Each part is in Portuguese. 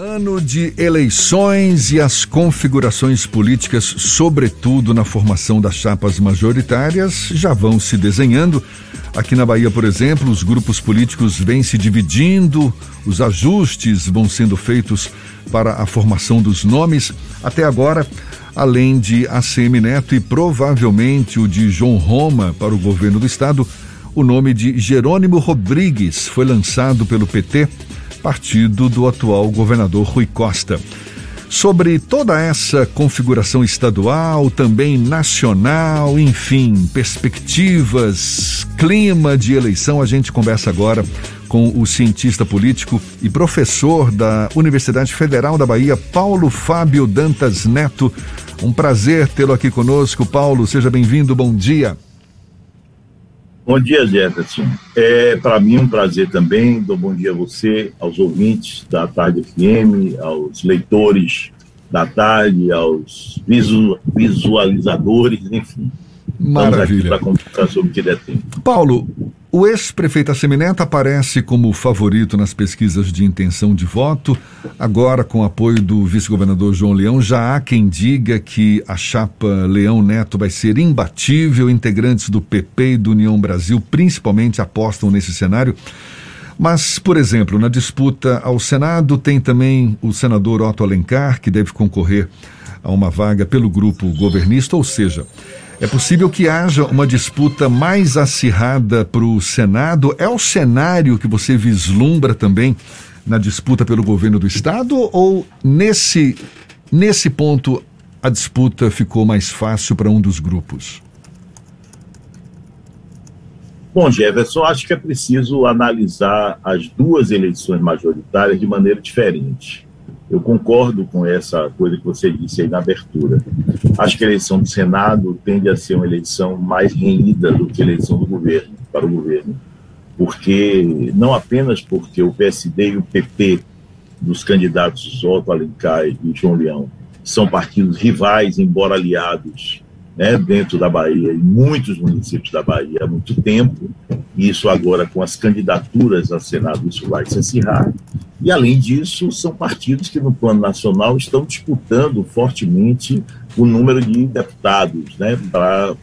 Ano de eleições e as configurações políticas, sobretudo na formação das chapas majoritárias, já vão se desenhando. Aqui na Bahia, por exemplo, os grupos políticos vêm se dividindo, os ajustes vão sendo feitos para a formação dos nomes. Até agora, além de ACM Neto e provavelmente o de João Roma para o governo do estado, o nome de Jerônimo Rodrigues foi lançado pelo PT partido do atual governador Rui Costa. Sobre toda essa configuração estadual, também nacional, enfim, perspectivas, clima de eleição, a gente conversa agora com o cientista político e professor da Universidade Federal da Bahia, Paulo Fábio Dantas Neto. Um prazer tê-lo aqui conosco, Paulo. Seja bem-vindo, bom dia. Bom dia, Jefferson. É para mim um prazer também. Dou bom dia a você, aos ouvintes da Tarde FM, aos leitores da tarde, aos visualizadores, enfim. Maravilha. para conversar sobre o que der tempo. Paulo, o ex-prefeito Assemineto aparece como favorito nas pesquisas de intenção de voto. Agora, com apoio do vice-governador João Leão, já há quem diga que a chapa Leão Neto vai ser imbatível. Integrantes do PP e do União Brasil, principalmente, apostam nesse cenário. Mas, por exemplo, na disputa ao Senado, tem também o senador Otto Alencar, que deve concorrer a uma vaga pelo grupo governista, ou seja, é possível que haja uma disputa mais acirrada para o Senado? É o cenário que você vislumbra também na disputa pelo governo do Estado? Ou nesse, nesse ponto a disputa ficou mais fácil para um dos grupos? Bom, Jefferson, acho que é preciso analisar as duas eleições majoritárias de maneira diferente. Eu concordo com essa coisa que você disse aí na abertura. Acho que a eleição do Senado tende a ser uma eleição mais renhida do que a eleição do governo, para o governo. Porque, não apenas porque o PSD e o PP dos candidatos Otto Alencar e João Leão são partidos rivais, embora aliados né, dentro da Bahia, em muitos municípios da Bahia há muito tempo, e isso agora com as candidaturas a Senado, isso vai se acirrar. E, além disso, são partidos que, no plano nacional, estão disputando fortemente o número de deputados, né, para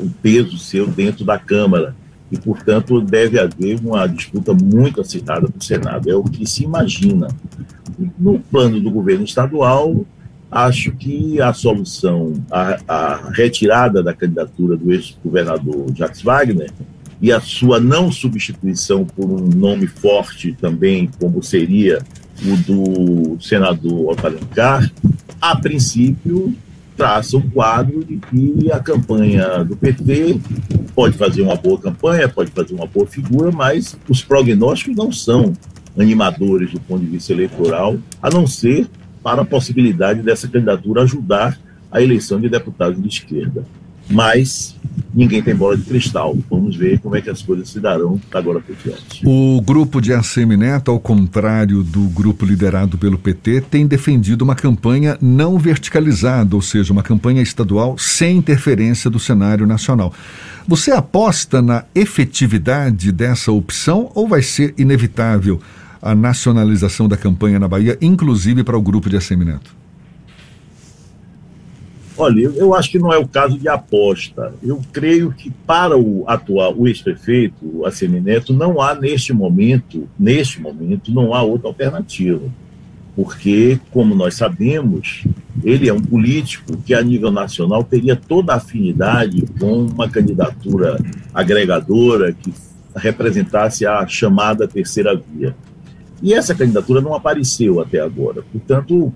o peso seu dentro da Câmara. E, portanto, deve haver uma disputa muito acirrada para o Senado. É o que se imagina. No plano do governo estadual, acho que a solução, a, a retirada da candidatura do ex-governador Jacques Wagner e a sua não substituição por um nome forte também, como seria o do senador Alencar, a princípio traça um quadro de que a campanha do PT pode fazer uma boa campanha, pode fazer uma boa figura, mas os prognósticos não são animadores do ponto de vista eleitoral, a não ser para a possibilidade dessa candidatura ajudar a eleição de deputados de esquerda. Mas ninguém tem bola de cristal. Vamos ver como é que as coisas se darão agora por diante. O grupo de ACM Neto, ao contrário do grupo liderado pelo PT, tem defendido uma campanha não verticalizada, ou seja, uma campanha estadual sem interferência do cenário nacional. Você aposta na efetividade dessa opção ou vai ser inevitável? a nacionalização da campanha na Bahia, inclusive para o grupo de Assemineto? Olha, eu acho que não é o caso de aposta. Eu creio que para o atual, o ex-prefeito, o Assemineto, não há neste momento, neste momento, não há outra alternativa. Porque, como nós sabemos, ele é um político que, a nível nacional, teria toda a afinidade com uma candidatura agregadora que representasse a chamada terceira via. E essa candidatura não apareceu até agora. Portanto, o,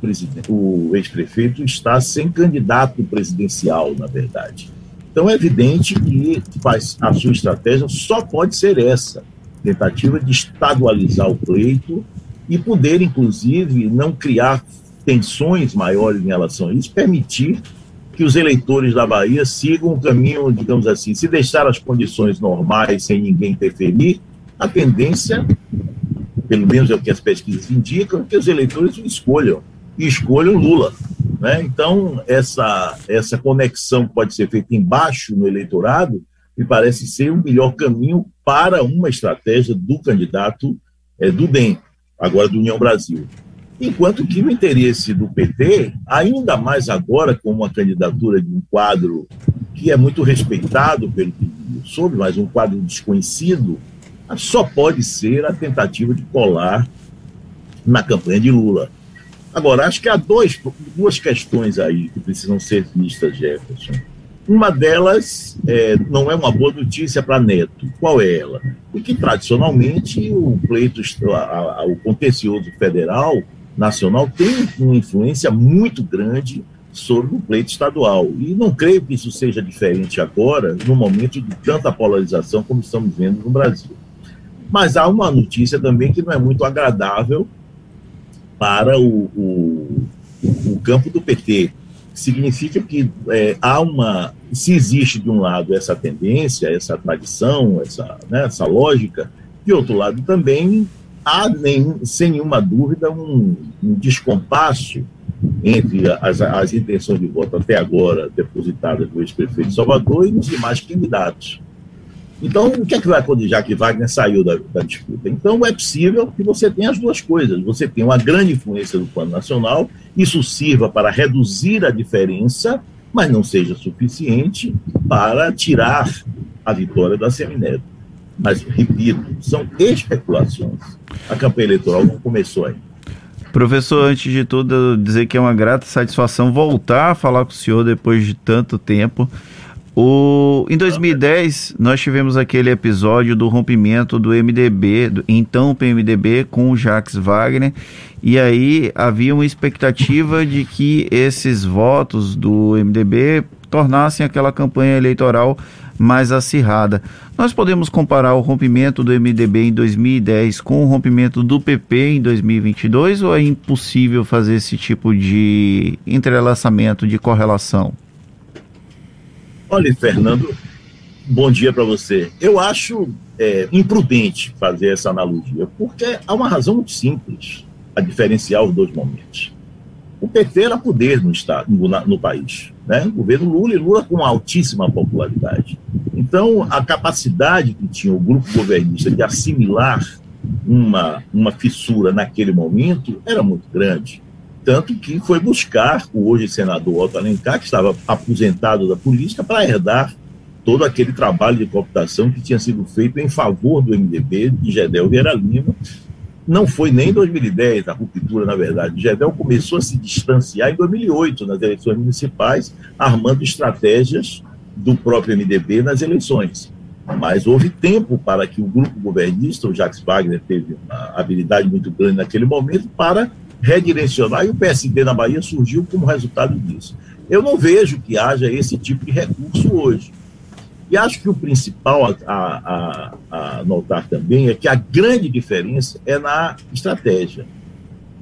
o ex-prefeito está sem candidato presidencial, na verdade. Então, é evidente que a sua estratégia só pode ser essa tentativa de estadualizar o pleito e poder, inclusive, não criar tensões maiores em relação a isso, permitir que os eleitores da Bahia sigam o caminho, digamos assim, se deixar as condições normais sem ninguém interferir, a tendência pelo menos é o que as pesquisas indicam, que os eleitores escolham, e escolham Lula. Né? Então, essa, essa conexão que pode ser feita embaixo no eleitorado me parece ser o melhor caminho para uma estratégia do candidato é, do DEM, agora do União Brasil. Enquanto que o interesse do PT, ainda mais agora com uma candidatura de um quadro que é muito respeitado pelo que soube, mas um quadro desconhecido, só pode ser a tentativa de colar na campanha de Lula. Agora, acho que há dois, duas questões aí que precisam ser vistas, Jefferson. Uma delas é, não é uma boa notícia para Neto. Qual é ela? Porque, tradicionalmente, o pleito, o contencioso federal, nacional, tem uma influência muito grande sobre o pleito estadual. E não creio que isso seja diferente agora, no momento de tanta polarização como estamos vendo no Brasil. Mas há uma notícia também que não é muito agradável para o, o, o campo do PT. Significa que é, há uma. Se existe de um lado essa tendência, essa tradição, essa, né, essa lógica, de outro lado também há, nem, sem nenhuma dúvida, um, um descompasso entre as, as intenções de voto até agora depositadas do ex-prefeito de Salvador e os demais candidatos. Então, o que é que vai acontecer, já que Wagner saiu da, da, disputa? Então, é possível que você tenha as duas coisas. Você tem uma grande influência do plano nacional, isso sirva para reduzir a diferença, mas não seja suficiente para tirar a vitória da Semineto. Mas, repito, são especulações. A campanha eleitoral não começou ainda. Professor, antes de tudo, dizer que é uma grata satisfação voltar a falar com o senhor depois de tanto tempo. O, em 2010, nós tivemos aquele episódio do rompimento do MDB, do, então PMDB, com o Jacques Wagner, e aí havia uma expectativa de que esses votos do MDB tornassem aquela campanha eleitoral mais acirrada. Nós podemos comparar o rompimento do MDB em 2010 com o rompimento do PP em 2022 ou é impossível fazer esse tipo de entrelaçamento, de correlação? Olha, Fernando, bom dia para você. Eu acho é, imprudente fazer essa analogia, porque há uma razão muito simples a diferenciar os dois momentos. O PT era poder no, estado, no, no país, né? O governo Lula e Lula com altíssima popularidade. Então, a capacidade que tinha o grupo governista de assimilar uma, uma fissura naquele momento era muito grande tanto que foi buscar o hoje senador Otto Alencar, que estava aposentado da política, para herdar todo aquele trabalho de cooptação que tinha sido feito em favor do MDB de Gedel Vieira Lima. Não foi nem em 2010 a ruptura, na verdade. Gedel começou a se distanciar em 2008, nas eleições municipais, armando estratégias do próprio MDB nas eleições. Mas houve tempo para que o grupo governista, o Jacques Wagner teve uma habilidade muito grande naquele momento, para redirecionar, e o PSD na Bahia surgiu como resultado disso. Eu não vejo que haja esse tipo de recurso hoje. E acho que o principal a, a, a, notar também é que a grande diferença é na estratégia.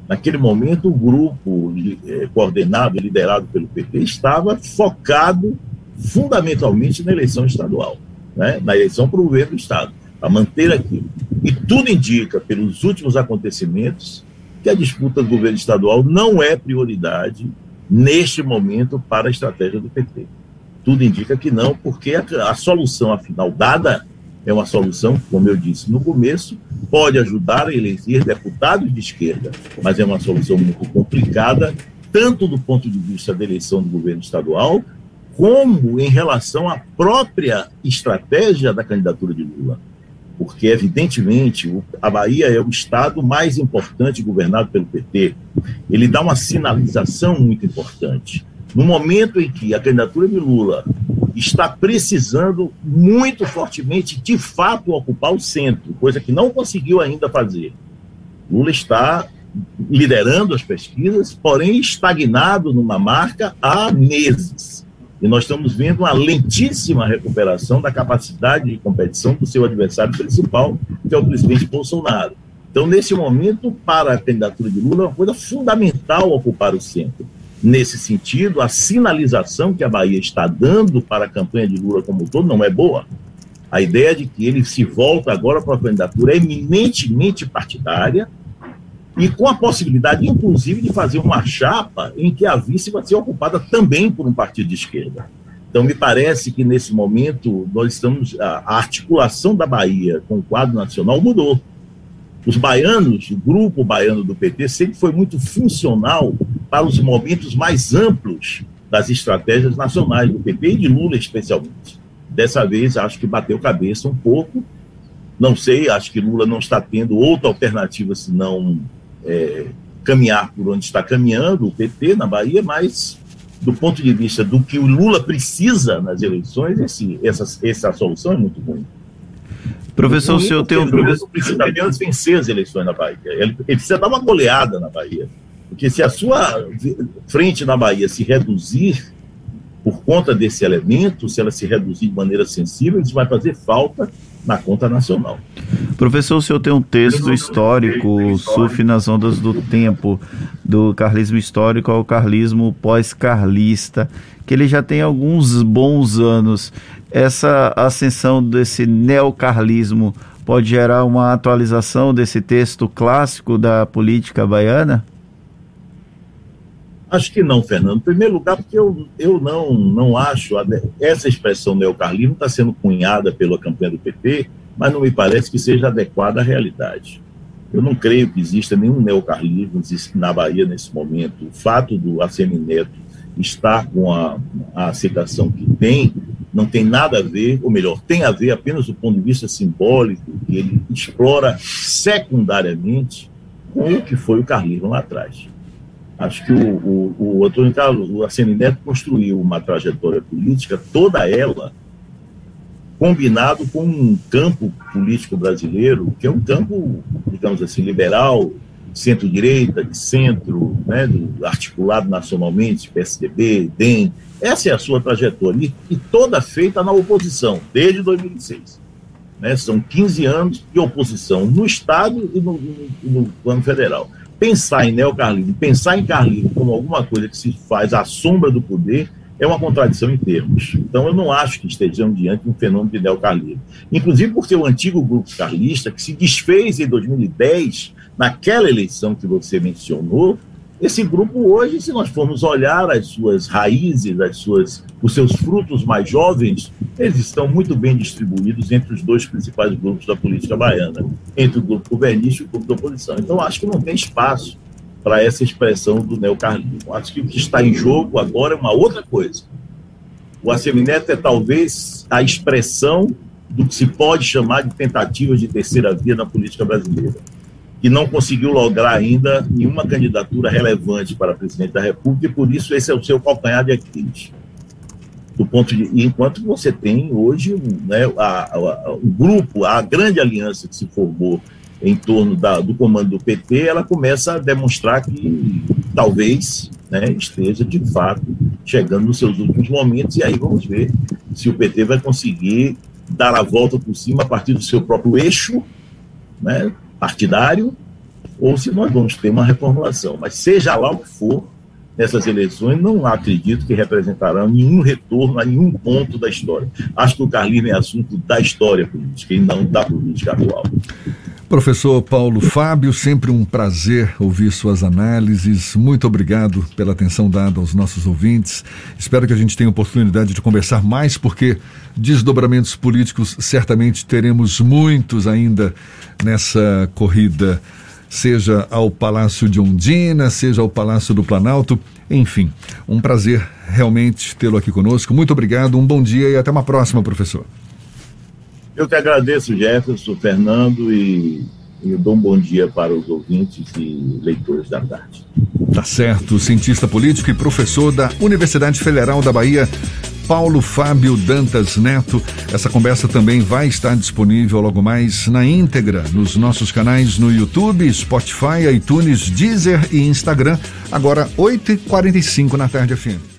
Naquele momento, o grupo eh, coordenado e liderado pelo PT estava focado fundamentalmente na eleição estadual, né? na eleição para o governo do Estado, para manter aquilo. E tudo indica, pelos últimos acontecimentos, que a disputa do governo estadual não é prioridade neste momento para a estratégia do PT. Tudo indica que não, porque a, a solução, afinal, dada é uma solução, como eu disse no começo, pode ajudar a eleger deputados de esquerda, mas é uma solução muito complicada, tanto do ponto de vista da eleição do governo estadual, como em relação à própria estratégia da candidatura de Lula porque, evidentemente, a Bahia é o estado mais importante governado pelo PT. Ele dá uma sinalização muito importante. No momento em que a candidatura de Lula está precisando muito fortemente, de fato, ocupar o centro, coisa que não conseguiu ainda fazer. Lula está liderando as pesquisas, porém estagnado numa marca há meses. E nós estamos vendo uma lentíssima recuperação da capacidade de competição do seu adversário principal, que é o presidente Bolsonaro. Então, nesse momento, para a candidatura de Lula, é uma coisa fundamental ocupar o centro. Nesse sentido, a sinalização que a Bahia está dando para a campanha de Lula como um todo não é boa. A ideia de que ele se volta agora para a candidatura eminentemente partidária, e com a possibilidade, inclusive, de fazer uma chapa em que a vice vai ser ocupada também por um partido de esquerda. Então, me parece que nesse momento nós estamos. A, articulação da Bahia com o quadro nacional mudou. Os baianos, o grupo baiano do PT, sempre foi muito funcional para os momentos mais amplos das estratégias nacionais do PT e de Lula, especialmente. Dessa vez, acho que bateu cabeça um pouco. Não sei, acho que Lula não está tendo outra alternativa senão é, caminhar por onde está caminhando o PT na Bahia, mas do ponto de vista do que o Lula precisa nas eleições, esse, essa, essa solução é muito ruim. Professor, o senhor tem um. O professor precisa apenas vencer as eleições na Bahia. Ele, ele precisa dar uma goleada na Bahia. Porque se a sua frente na Bahia se reduzir por conta desse elemento, se ela se reduzir de maneira sensível, isso vai fazer falta na conta nacional. Professor, o senhor tem um texto histórico, Surf nas Ondas do Tempo, do carlismo histórico ao carlismo pós-carlista, que ele já tem alguns bons anos. Essa ascensão desse neocarlismo pode gerar uma atualização desse texto clássico da política baiana? Acho que não, Fernando. Em primeiro lugar, porque eu, eu não, não acho. Essa expressão neocarlismo está sendo cunhada pela campanha do PT, mas não me parece que seja adequada à realidade. Eu não creio que exista nenhum neocarlismo na Bahia nesse momento. O fato do Assemi Neto estar com a, a aceitação que tem não tem nada a ver, ou melhor, tem a ver apenas do ponto de vista simbólico, que ele explora secundariamente com o que foi o carlismo lá atrás. Acho que o, o, o Antônio Carlos, o Arsene Neto construiu uma trajetória política, toda ela, combinado com um campo político brasileiro, que é um campo, digamos assim, liberal, centro-direita, de centro, né, articulado nacionalmente, PSDB, DEM. Essa é a sua trajetória, e, toda feita na oposição, desde 2006. Né, são 15 anos de oposição no Estado e no, no, no plano federal pensar em neocarlismo, pensar em carlismo como alguma coisa que se faz à sombra do poder, é uma contradição em termos. Então, eu não acho que estejamos diante de um fenômeno de neocarlismo. Inclusive porque o antigo grupo carlista, que se desfez em 2010, naquela eleição que você mencionou, esse grupo hoje, se nós formos olhar as suas raízes, as suas, os seus frutos mais jovens, eles estão muito bem distribuídos entre os dois principais grupos da política baiana, entre o grupo governista e o grupo da oposição. Então, acho que não tem espaço para essa expressão do neocarlismo. Acho que o que está em jogo agora é uma outra coisa. O Assemineto é talvez a expressão do que se pode chamar de tentativa de terceira via na política brasileira que não conseguiu lograr ainda nenhuma candidatura relevante para presidente da República, e por isso esse é o seu calcanhar de Aquiles. Do ponto de, enquanto você tem hoje né, a, a, o grupo, a grande aliança que se formou em torno da, do comando do PT, ela começa a demonstrar que talvez né, esteja de fato chegando nos seus últimos momentos, e aí vamos ver se o PT vai conseguir dar a volta por cima a partir do seu próprio eixo, né, partidário ou se nós vamos ter uma reformulação. Mas seja lá o que for, nessas eleições, não acredito que representarão nenhum retorno a nenhum ponto da história. Acho que o carlismo é assunto da história política e não da política atual. Professor Paulo Fábio, sempre um prazer ouvir suas análises. Muito obrigado pela atenção dada aos nossos ouvintes. Espero que a gente tenha oportunidade de conversar mais, porque desdobramentos políticos certamente teremos muitos ainda nessa corrida, seja ao Palácio de Ondina, seja ao Palácio do Planalto. Enfim, um prazer realmente tê-lo aqui conosco. Muito obrigado, um bom dia e até uma próxima, professor. Eu que agradeço, Jefferson, Fernando, e, e dou um bom dia para os ouvintes e leitores da tarde. Tá certo, cientista político e professor da Universidade Federal da Bahia, Paulo Fábio Dantas Neto. Essa conversa também vai estar disponível logo mais na íntegra nos nossos canais no YouTube, Spotify, iTunes, Deezer e Instagram. Agora, 8h45 na tarde FM.